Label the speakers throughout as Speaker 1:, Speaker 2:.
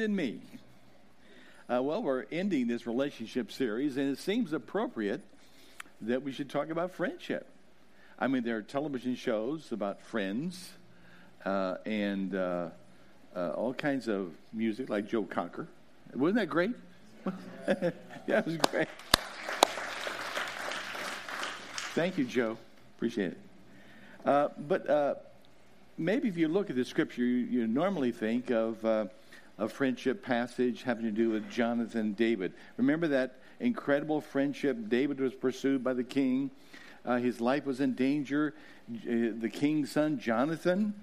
Speaker 1: in me. Uh, well, we're ending this relationship series, and it seems appropriate that we should talk about friendship. I mean, there are television shows about friends uh, and uh, uh all kinds of music, like Joe Cocker. Wasn't that great? yeah, it was great. Thank you, Joe. Appreciate it. Uh, but uh, maybe if you look at the scripture, you, you normally think of a friendship passage having to do with Jonathan and David. Remember that incredible friendship? David was pursued by the king, uh, his life was in danger. Uh, the king's son, Jonathan,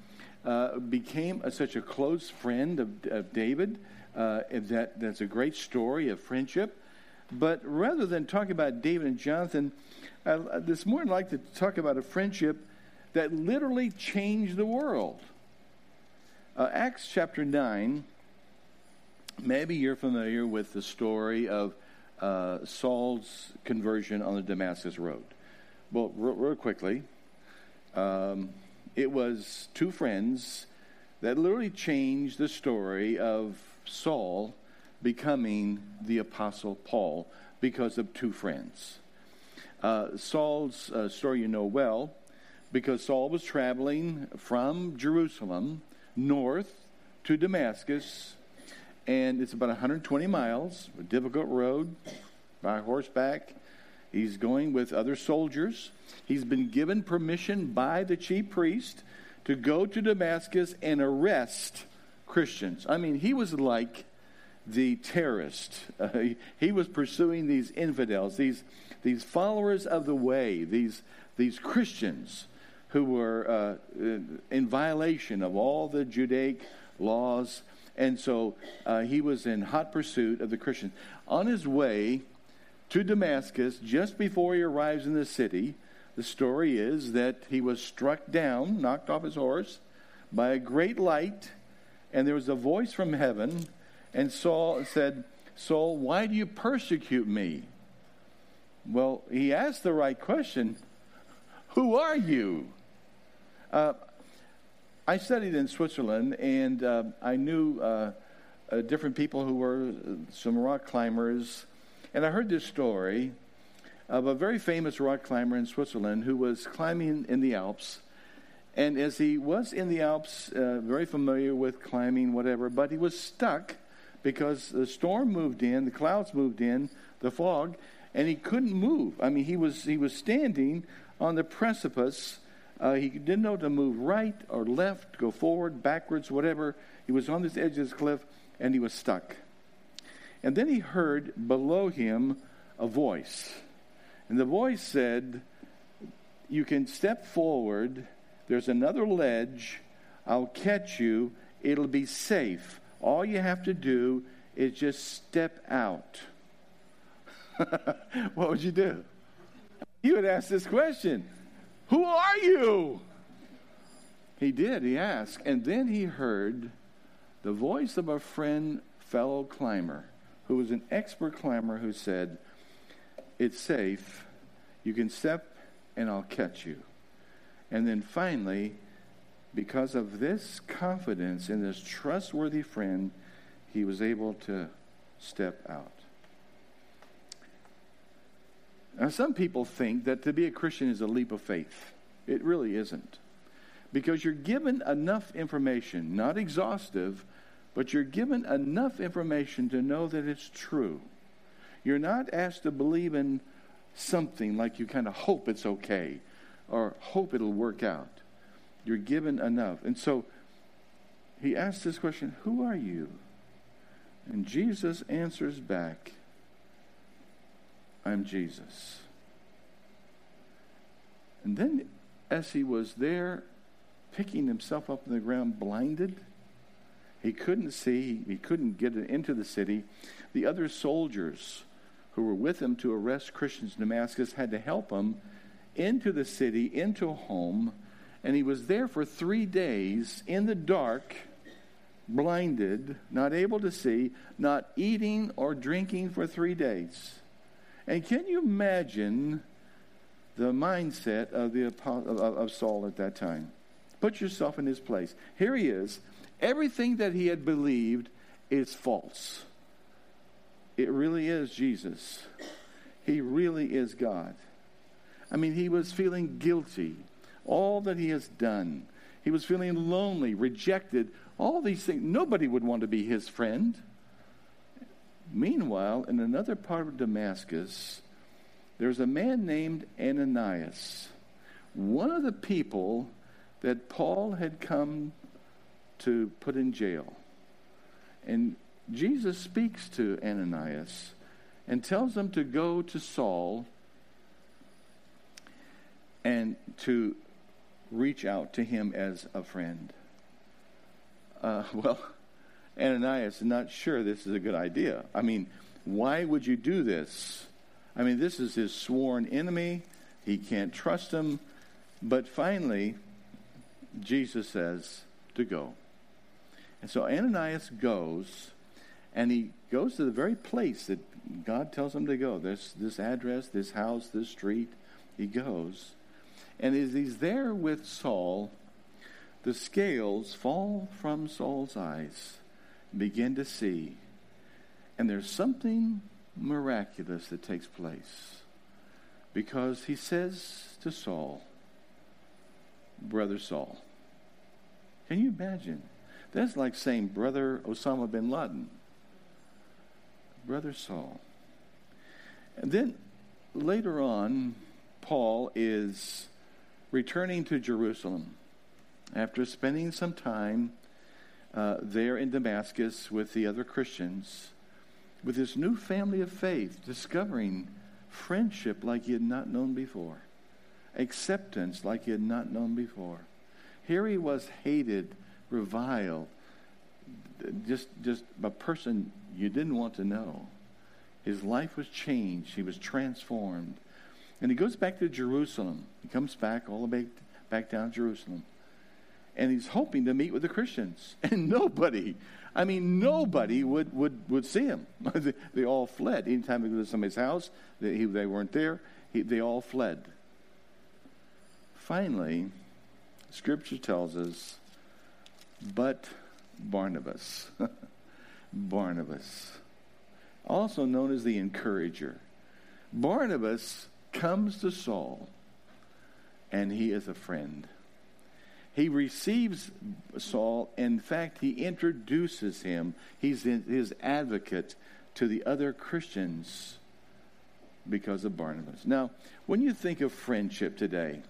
Speaker 1: uh, became a, such a close friend of, of David. Uh, that, that's a great story of friendship. But rather than talking about David and Jonathan, uh, this morning I'd like to talk about a friendship that literally changed the world. Uh, Acts chapter 9 maybe you're familiar with the story of uh, Saul's conversion on the Damascus Road. Well, real, real quickly, um, it was two friends that literally changed the story of Saul becoming the Apostle Paul because of two friends. Uh, Saul's uh, story you know well because Saul was traveling from Jerusalem north to Damascus and it's about 120 miles, a difficult road by horseback. He's going with other soldiers. He's been given permission by the chief priest to go to Damascus and arrest Christians. I mean, he was like the terrorist. Uh, he, he was pursuing these infidels, these, these followers of the way, these, these Christians who were uh, in violation of all the Judaic laws and so uh, he was in hot pursuit of the Christians. On his way to Damascus, just before he arrives in the city, the story is that he was struck down, knocked off his horse, by a great light, and there was a voice from heaven, and Saul said, Saul, why do you persecute me? Well, he asked the right question Who are you? Uh, I studied in Switzerland, and uh, I knew uh, uh, different people who were uh, some rock climbers. And I heard this story of a very famous rock climber in Switzerland who was climbing in the Alps. And as he was in the Alps, uh, very familiar with climbing, whatever, but he was stuck because the storm moved in, the clouds moved in, the fog, and he couldn't move. I mean, he was, he was standing on the precipice uh, he didn't know to move right or left, go forward, backwards, whatever. He was on this edge of this cliff and he was stuck. And then he heard below him a voice. And the voice said, You can step forward. There's another ledge. I'll catch you. It'll be safe. All you have to do is just step out. what would you do? You would ask this question who are you? He did, he asked. And then he heard the voice of a friend, fellow climber, who was an expert climber, who said, It's safe. You can step and I'll catch you. And then finally, because of this confidence in this trustworthy friend, he was able to step out. Now, some people think that to be a Christian is a leap of faith. It really isn't. Because you're given enough information, not exhaustive, but you're given enough information to know that it's true. You're not asked to believe in something like you kind of hope it's okay or hope it'll work out. You're given enough. And so he asks this question Who are you? And Jesus answers back I'm Jesus. And then, as he was there, picking himself up in the ground, blinded, he couldn't see, he couldn't get into the city. The other soldiers who were with him to arrest Christians in Damascus had to help him into the city, into a home, and he was there for three days in the dark, blinded, not able to see, not eating or drinking for three days. And can you imagine the mindset of, the, of Saul at that time? Put yourself in his place. Here he is. Everything that he had believed, is false. It really is Jesus. He really is God. I mean, he was feeling guilty, all that he has done. He was feeling lonely, rejected, all these things. Nobody would want to be his friend. Meanwhile, in another part of Damascus, there's a man named Ananias, one of the people that Paul had come to put in jail. And Jesus speaks to Ananias and tells him to go to Saul and to reach out to him as a friend. Uh, well, Ananias is not sure this is a good idea. I mean, why would you do this? I mean, this is his sworn enemy. He can't trust him. But finally, Jesus says to go. And so Ananias goes, and he goes to the very place that God tells him to go. This, this address, this house, this street. He goes. And as he's there with Saul, the scales fall from Saul's eyes begin to see. And there's something miraculous that takes place. Because he says to Saul, Brother Saul. Can you imagine? That's like saying Brother Osama bin Laden. Brother Saul. And then later on, Paul is returning to Jerusalem after spending some time uh, there in Damascus with the other Christians, with this new family of faith, discovering friendship like he had not known before, acceptance like he had not known before. Here he was hated, reviled, just, just a person you didn't want to know. His life was changed. He was transformed. And he goes back to Jerusalem. He comes back all the way back down to Jerusalem. And he's hoping to meet with the Christians. And nobody, I mean, nobody would, would, would see him. they, all fled. Anytime he go to somebody's house, they, he, they weren't there. He, they all fled. Finally, Scripture tells us, but Barnabas. Barnabas, also known as the encourager. Barnabas comes to Saul and he is a friend. He receives Saul. In fact, he introduces him. He's his advocate to the other Christians because of Barnabas. Now, when you think of friendship today,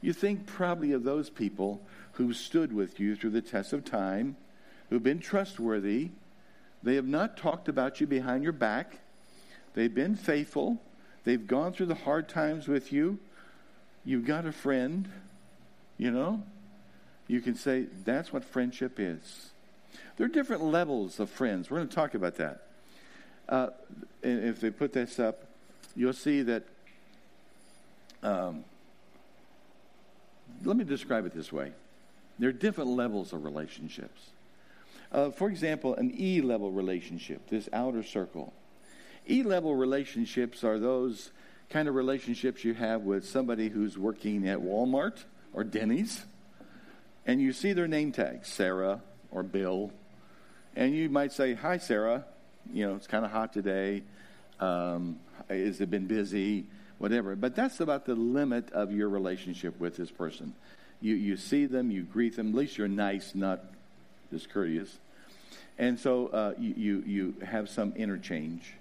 Speaker 1: you think probably of those people who stood with you through the test of time, who've been trustworthy. They have not talked about you behind your back. They've been faithful. They've gone through the hard times with you. You've got a friend, you know? You can say that's what friendship is. There are different levels of friends. We're going to talk about that. Uh, and if they put this up, you'll see that. Um, let me describe it this way there are different levels of relationships. Uh, for example, an E level relationship, this outer circle. E level relationships are those kind of relationships you have with somebody who's working at Walmart or Denny's, and you see their name tag, Sarah or Bill, and you might say, Hi, Sarah. You know, it's kind of hot today. Um, has it been busy? Whatever. But that's about the limit of your relationship with this person. You, you see them, you greet them. At least you're nice, not discourteous. And so uh, you, you, have some interchange.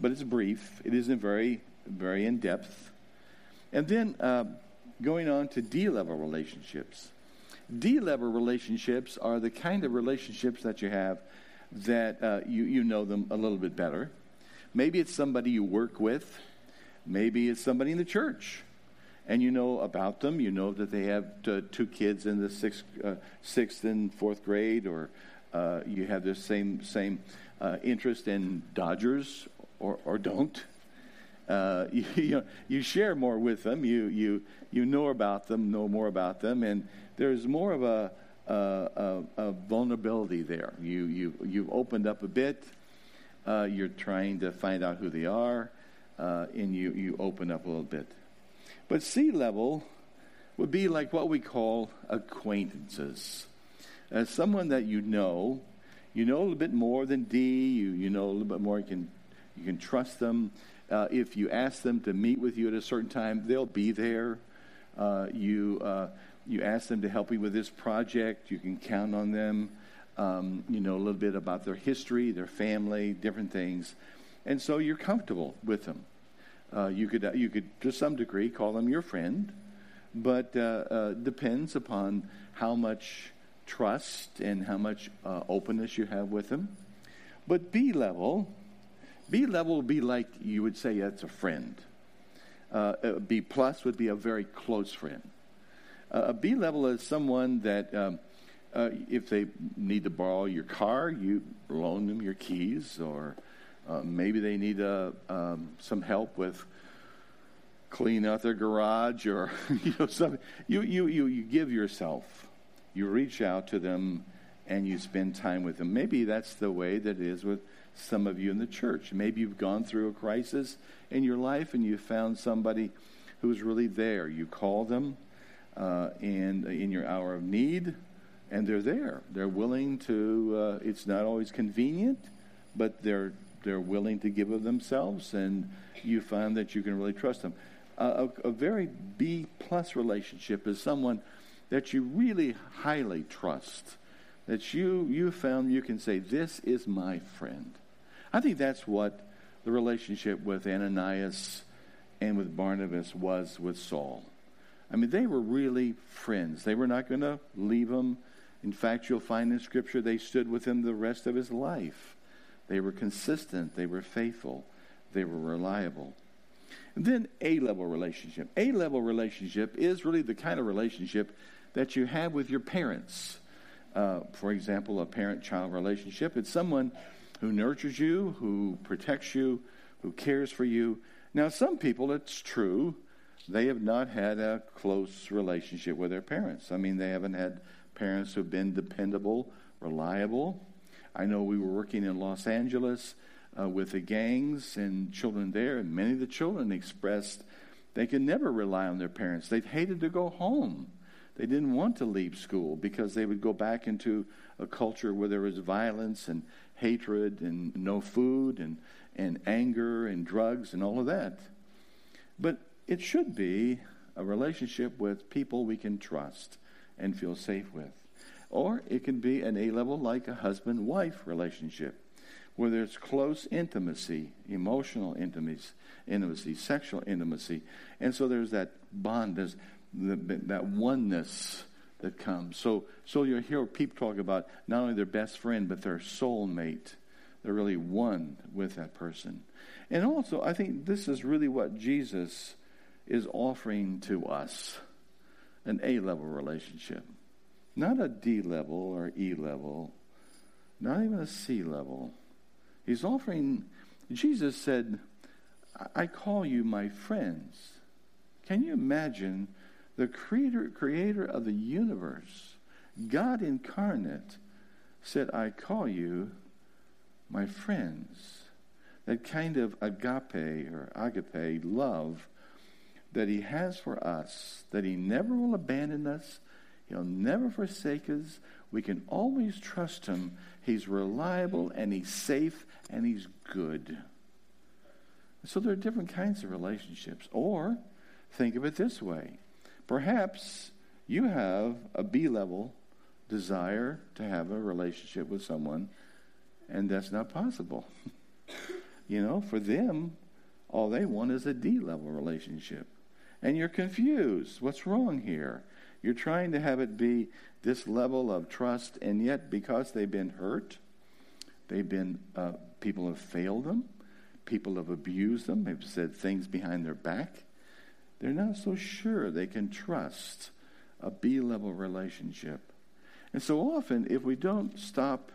Speaker 1: But it's brief, it isn't very, very in depth. And then uh, going on to D level relationships. D level relationships are the kind of relationships that you have that uh, you, you know them a little bit better. Maybe it's somebody you work with, maybe it's somebody in the church and you know about them. You know that they have uh, two kids in the sixth, uh, sixth and fourth grade, or uh, you have the same same uh, interest in Dodgers, or or don't. Uh, you, you, you share more with them. You you you know about them, know more about them, and there's more of a a, a vulnerability there. You you you've opened up a bit. Uh, you're trying to find out who they are, and you you open up a little bit. But C level would be like what we call acquaintances. As someone that you know, you know a little bit more than D. You, you know a little bit more. You can, you can trust them. Uh, if you ask them to meet with you at a certain time, they'll be there. Uh, you, uh, you ask them to help you with this project, you can count on them. Um, you know a little bit about their history, their family, different things. And so you're comfortable with them. Uh, you, could, uh, you could, to some degree, call them your friend, but uh, depends upon how much trust and how much openness you have with them. But B level, B level would be like you would say it's a friend. Uh, a B plus would be a very close friend. Uh, a B level is someone that um, uh, if they need to borrow your car, you loan them your keys, or uh, maybe they need uh, um, some help with cleaning out their garage, or you know something. You, you you you give yourself. You reach out to them, and you spend time with them. Maybe that's the way that it is with some of you in the church. Maybe you've gone through a crisis in your life and you found somebody who's really there. You call them uh, and in your hour of need, and they're there. They're willing to. Uh, it's not always convenient, but they're they're willing to give of themselves, and you find that you can really trust them. Uh, a, a very B plus relationship is someone that you really highly trust that you you found you can say this is my friend I think that's what the relationship with Ananias and with Barnabas was with Saul. I mean, they were really friends. They were not going to leave him. In fact, you'll find in Scripture they stood with him the rest of his life. They were consistent, they were faithful, they were reliable. And then A level relationship. A level relationship is really the kind of relationship that you have with your parents. Uh, for example, a parent child relationship. It's someone who nurtures you, who protects you, who cares for you. Now, some people, it's true, they have not had a close relationship with their parents. I mean, they haven't had parents who've been dependable, reliable. I know we were working in Los Angeles uh, with the gangs and children there, and many of the children expressed they could never rely on their parents. They hated to go home. They didn't want to leave school because they would go back into a culture where there was violence and hatred and no food and, and anger and drugs and all of that. But it should be a relationship with people we can trust and feel safe with. Or it can be an A level like a husband wife relationship where there's close intimacy, emotional intimacy, intimacy, sexual intimacy. And so there's that bond, there's the, that oneness that comes. So, so you hear people talk about not only their best friend, but their soulmate. They're really one with that person. And also, I think this is really what Jesus is offering to us an A level relationship. Not a D level or E level, not even a C level. He's offering, Jesus said, I call you my friends. Can you imagine the creator, creator of the universe, God incarnate, said, I call you my friends. That kind of agape or agape love that he has for us, that he never will abandon us, he'll never forsake us. We can always trust him. He's reliable and he's safe and he's good. So there are different kinds of relationships. Or think of it this way Perhaps you have a B level desire to have a relationship with someone, and that's not possible. you know, for them, all they want is a D level relationship. And you're confused. What's wrong here? You're trying to have it be this level of trust, and yet because they've been hurt, they've been, uh, people have failed them, people have abused them, they've said things behind their back they're not so sure they can trust a B level relationship. And so often, if we don't stop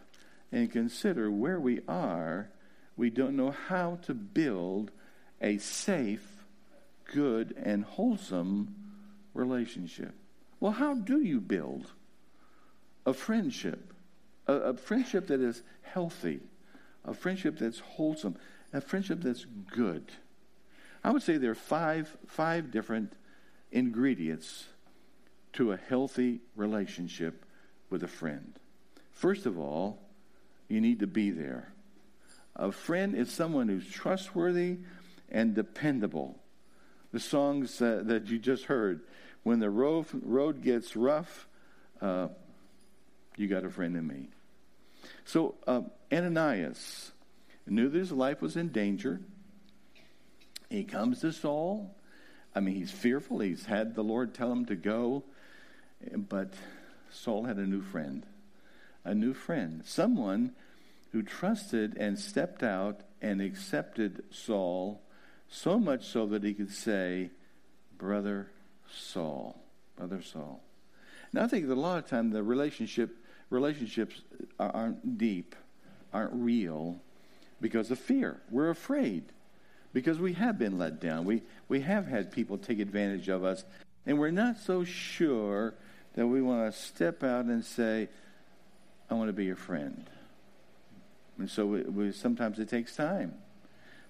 Speaker 1: and consider where we are, we don't know how to build a safe, good, and wholesome relationship. Well, how do you build a friendship? A, a, friendship that is healthy, a friendship that's wholesome, a friendship that's good. I would say there are five, five different ingredients to a healthy relationship with a friend. First of all, you need to be there. A friend is someone who's trustworthy and dependable. The songs uh, that you just heard, when the road, road gets rough, uh, you got a friend in me. So uh, Ananias knew that his life was in danger. He comes to Saul. I mean, he's fearful. He's had the Lord tell him to go. But Saul had a new friend. A new friend. Someone who trusted and stepped out and accepted Saul so much so that he could say, Brother Saul. Brother Saul. Now, I think that a lot of times the relationship relationships aren't deep, aren't real, because of fear. We're afraid because we have been let down. We, we have had people take advantage of us, and we're not so sure that we want to step out and say, I want to be your friend. And so we, we, sometimes it takes time.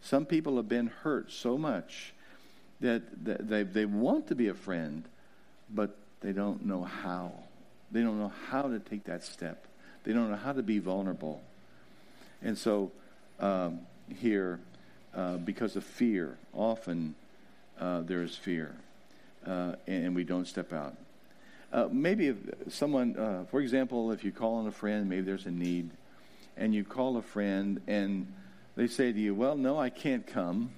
Speaker 1: Some people have been hurt so much that, that they, they want to be a friend, but they don't know how. They don't know how to take that step. They don't know how to be vulnerable. And so um, here, uh, because of fear, often uh, there is fear, uh, and we don't step out. Uh, maybe if someone, uh, for example, if you call on a friend, maybe there's a need, and you call a friend, and they say to you, Well, no, I can't come.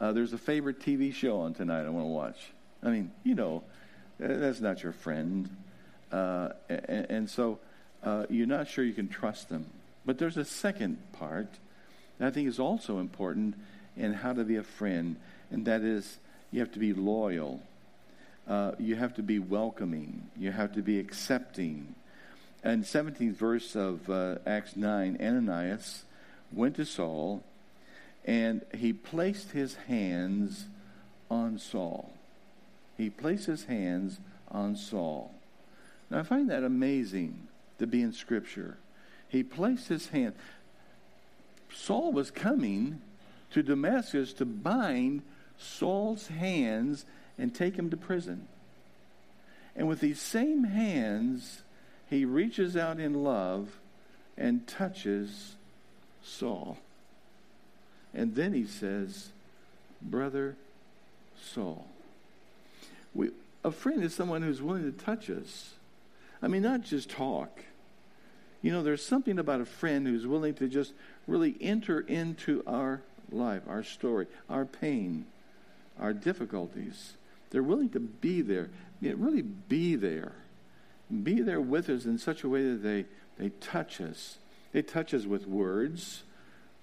Speaker 1: There's a favorite TV show on tonight I want to watch. I mean, you know, that's not your friend. and, and, so you're not sure you can trust them. But there's a second part that I think is also important in how to be a friend, and that is you have to be loyal. Uh, you have to be welcoming. You have to be accepting. And 17th verse of uh, Acts 9, Ananias went to Saul and he placed his hands on Saul. He placed his hands on Saul. Now I find that amazing to be in Scripture. He placed his hand. Saul was coming to Damascus to bind Saul's hands and take him to prison. And with these same hands, he reaches out in love and touches Saul. And then he says, Brother Saul. We, a friend is someone who's willing to touch us. I mean, not just talk. You know, there's something about a friend who's willing to just really enter into our life, our story, our pain, our difficulties. They're willing to be there, really be there. Be there with us in such a way that they, they touch us. They touch us with words.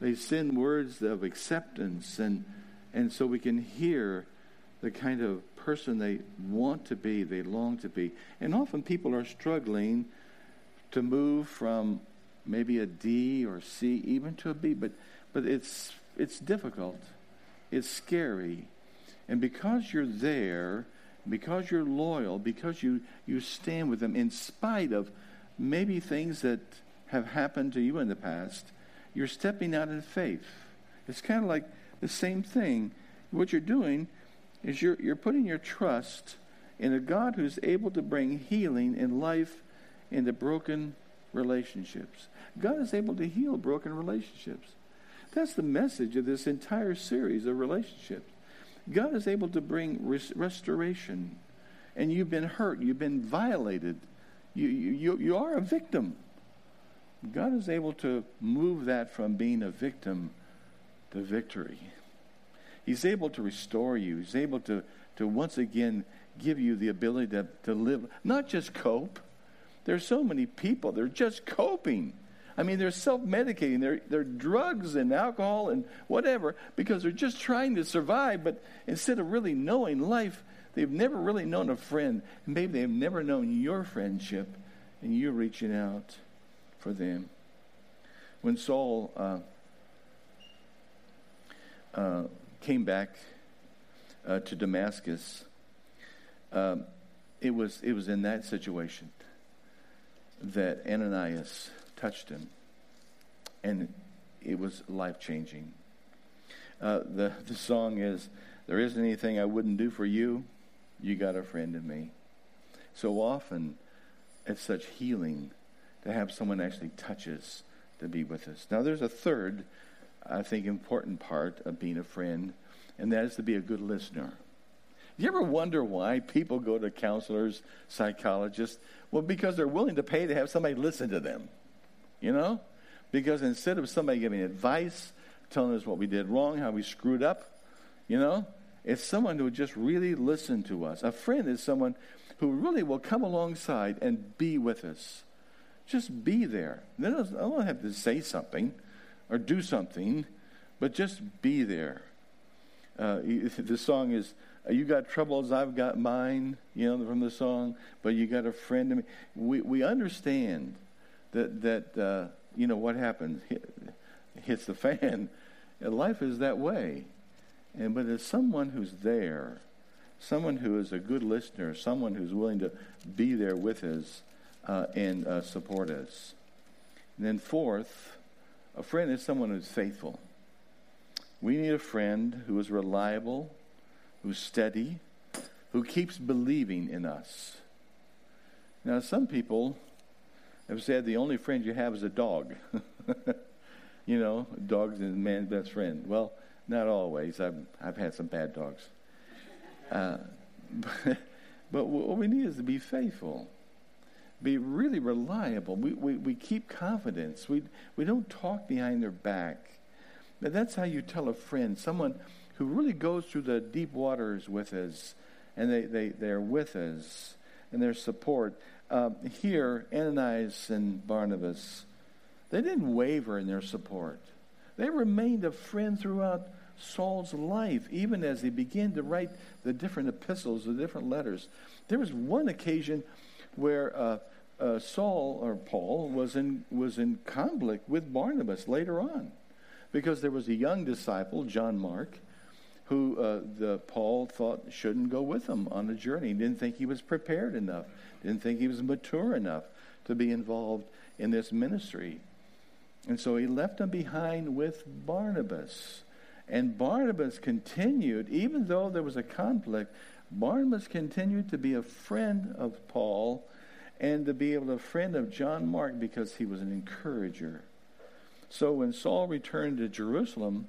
Speaker 1: They send words of acceptance, and, and so we can hear the kind of person they want to be, they long to be. And often people are struggling to move from maybe a D or C even to a B, but, but it's, it's difficult. It's scary. And because you're there, because you're loyal, because you, you stand with them in spite of maybe things that have happened to you in the past, you're stepping out in faith. It's kind of like the same thing. What you're doing is you're, you're putting your trust in a God who's able to bring healing and life into broken relationships. God is able to heal broken relationships. That's the message of this entire series of relationships. God is able to bring res- restoration. And you've been hurt, you've been violated, you, you, you are a victim. God is able to move that from being a victim to victory. He's able to restore you. He's able to, to once again give you the ability to, to live, not just cope, there's so many people, they're just coping. I mean, they're self medicating, they're, they're drugs and alcohol and whatever because they're just trying to survive. But instead of really knowing life, they've never really known a friend. Maybe they've never known your friendship and you're reaching out for them. When Saul uh, uh, came back uh, to Damascus, um, it, was, it was in that situation that Ananias touched him, and it was life changing. Uh, the, the song is There isn't anything I wouldn't do for you, you got a friend in me. So often, it's such healing to have someone actually touch us, to be with us. Now, there's a third, I think, important part of being a friend, and that is to be a good listener. You ever wonder why people go to counselors, psychologists? Well, because they're willing to pay to have somebody listen to them. You know? Because instead of somebody giving advice, telling us what we did wrong, how we screwed up, you know, it's someone who just really listen to us. A friend is someone who really will come alongside and be with us. Just be there. They don't, don't have to say something or do something, but just be there. Uh, the song is you got troubles, I've got mine, you know, from the song, but you got a friend to me. We, we understand that, that uh, you know, what happens hits the fan. Life is that way. And, but it's someone who's there, someone who is a good listener, someone who's willing to be there with us uh, and uh, support us. And then, fourth, a friend is someone who's faithful. We need a friend who is reliable, who's steady, who keeps believing in us. Now, some people have said the only friend you have is a dog. you know, dog's a man's best friend. Well, not always. I've, I've had some bad dogs. Uh, but, but what we need is to be faithful, be really reliable. We, we, we keep confidence. We, we don't talk behind their back. But that's how you tell a friend, someone who really goes through the deep waters with us, and they, they, they're with us, and their support. Uh, here, Ananias and Barnabas, they didn't waver in their support. They remained a friend throughout Saul's life, even as he began to write the different epistles, the different letters. There was one occasion where uh, uh, Saul or Paul was in was in conflict with Barnabas later on, because there was a young disciple, John Mark, who uh, the Paul thought shouldn't go with him on the journey. He didn't think he was prepared enough. Didn't think he was mature enough to be involved in this ministry. And so he left him behind with Barnabas. And Barnabas continued, even though there was a conflict, Barnabas continued to be a friend of Paul and to be able to a friend of John Mark because he was an encourager. So when Saul returned to Jerusalem,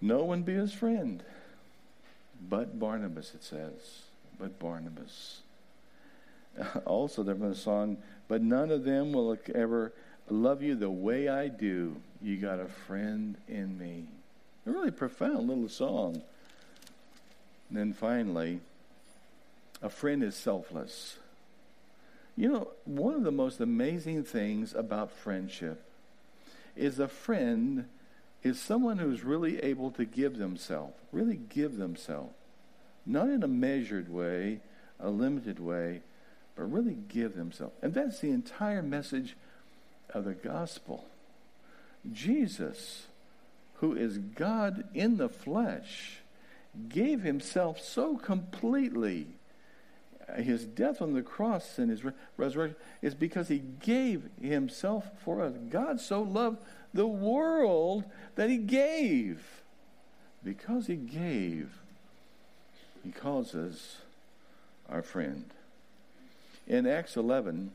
Speaker 1: no one be his friend. But Barnabas, it says. But Barnabas. Also, there's a song, but none of them will ever love you the way I do. You got a friend in me. A really profound little song. And then finally, a friend is selfless. You know, one of the most amazing things about friendship is a friend is someone who's really able to give themselves, really give themselves, not in a measured way, a limited way, but really give themselves. And that's the entire message of the gospel. Jesus, who is God in the flesh, gave himself so completely. His death on the cross and his resurrection is because he gave himself for us. God so loved the world that he gave. Because he gave, he calls us our friend. In Acts 11,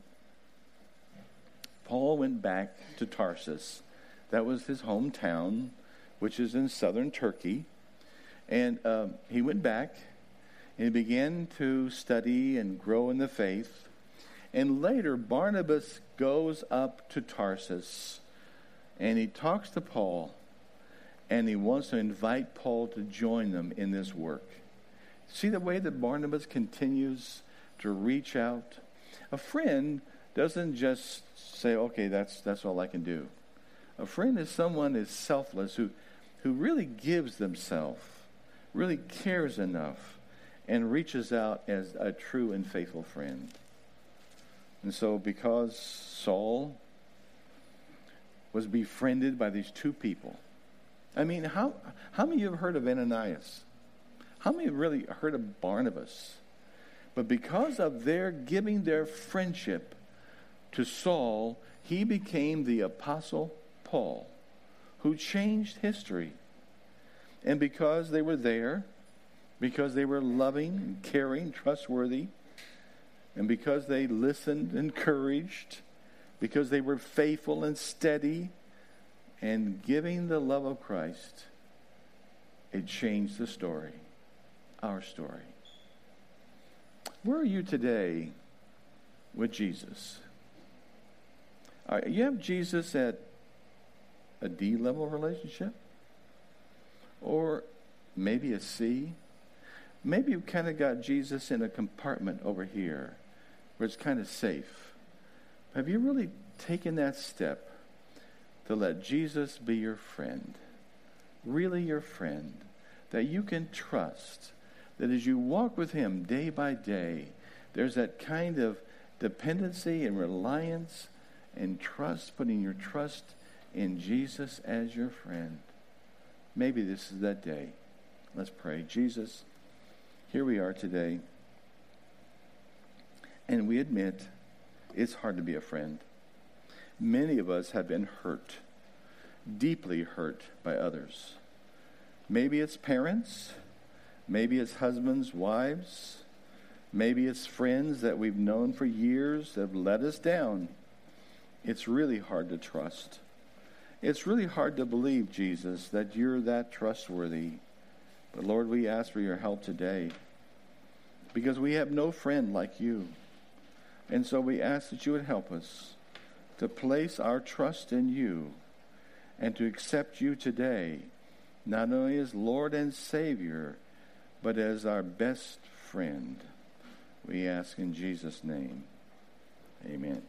Speaker 1: Paul went back to Tarsus. That was his hometown, which is in southern Turkey. And uh, he went back he began to study and grow in the faith. And later, Barnabas goes up to Tarsus and he talks to Paul and he wants to invite Paul to join them in this work. See the way that Barnabas continues to reach out? A friend doesn't just say, okay, that's, that's all I can do. A friend is someone is selfless who, who really gives themselves, really cares enough, and reaches out as a true and faithful friend. And so, because Saul was befriended by these two people, I mean, how, how many of you have heard of Ananias? How many have really heard of Barnabas? But because of their giving their friendship, to Saul, he became the Apostle Paul, who changed history. And because they were there, because they were loving, caring, trustworthy, and because they listened, encouraged, because they were faithful and steady and giving the love of Christ, it changed the story, our story. Where are you today with Jesus? Are you have Jesus at a D level relationship? Or maybe a C? Maybe you've kind of got Jesus in a compartment over here where it's kind of safe. Have you really taken that step to let Jesus be your friend? Really your friend? That you can trust that as you walk with Him day by day, there's that kind of dependency and reliance and trust, putting your trust in Jesus as your friend. Maybe this is that day. Let's pray. Jesus, here we are today. And we admit it's hard to be a friend. Many of us have been hurt, deeply hurt by others. Maybe it's parents, maybe it's husbands, wives, maybe it's friends that we've known for years that have let us down. It's really hard to trust. It's really hard to believe, Jesus, that you're that trustworthy. But Lord, we ask for your help today because we have no friend like you. And so we ask that you would help us to place our trust in you and to accept you today, not only as Lord and Savior, but as our best friend. We ask in Jesus' name. Amen.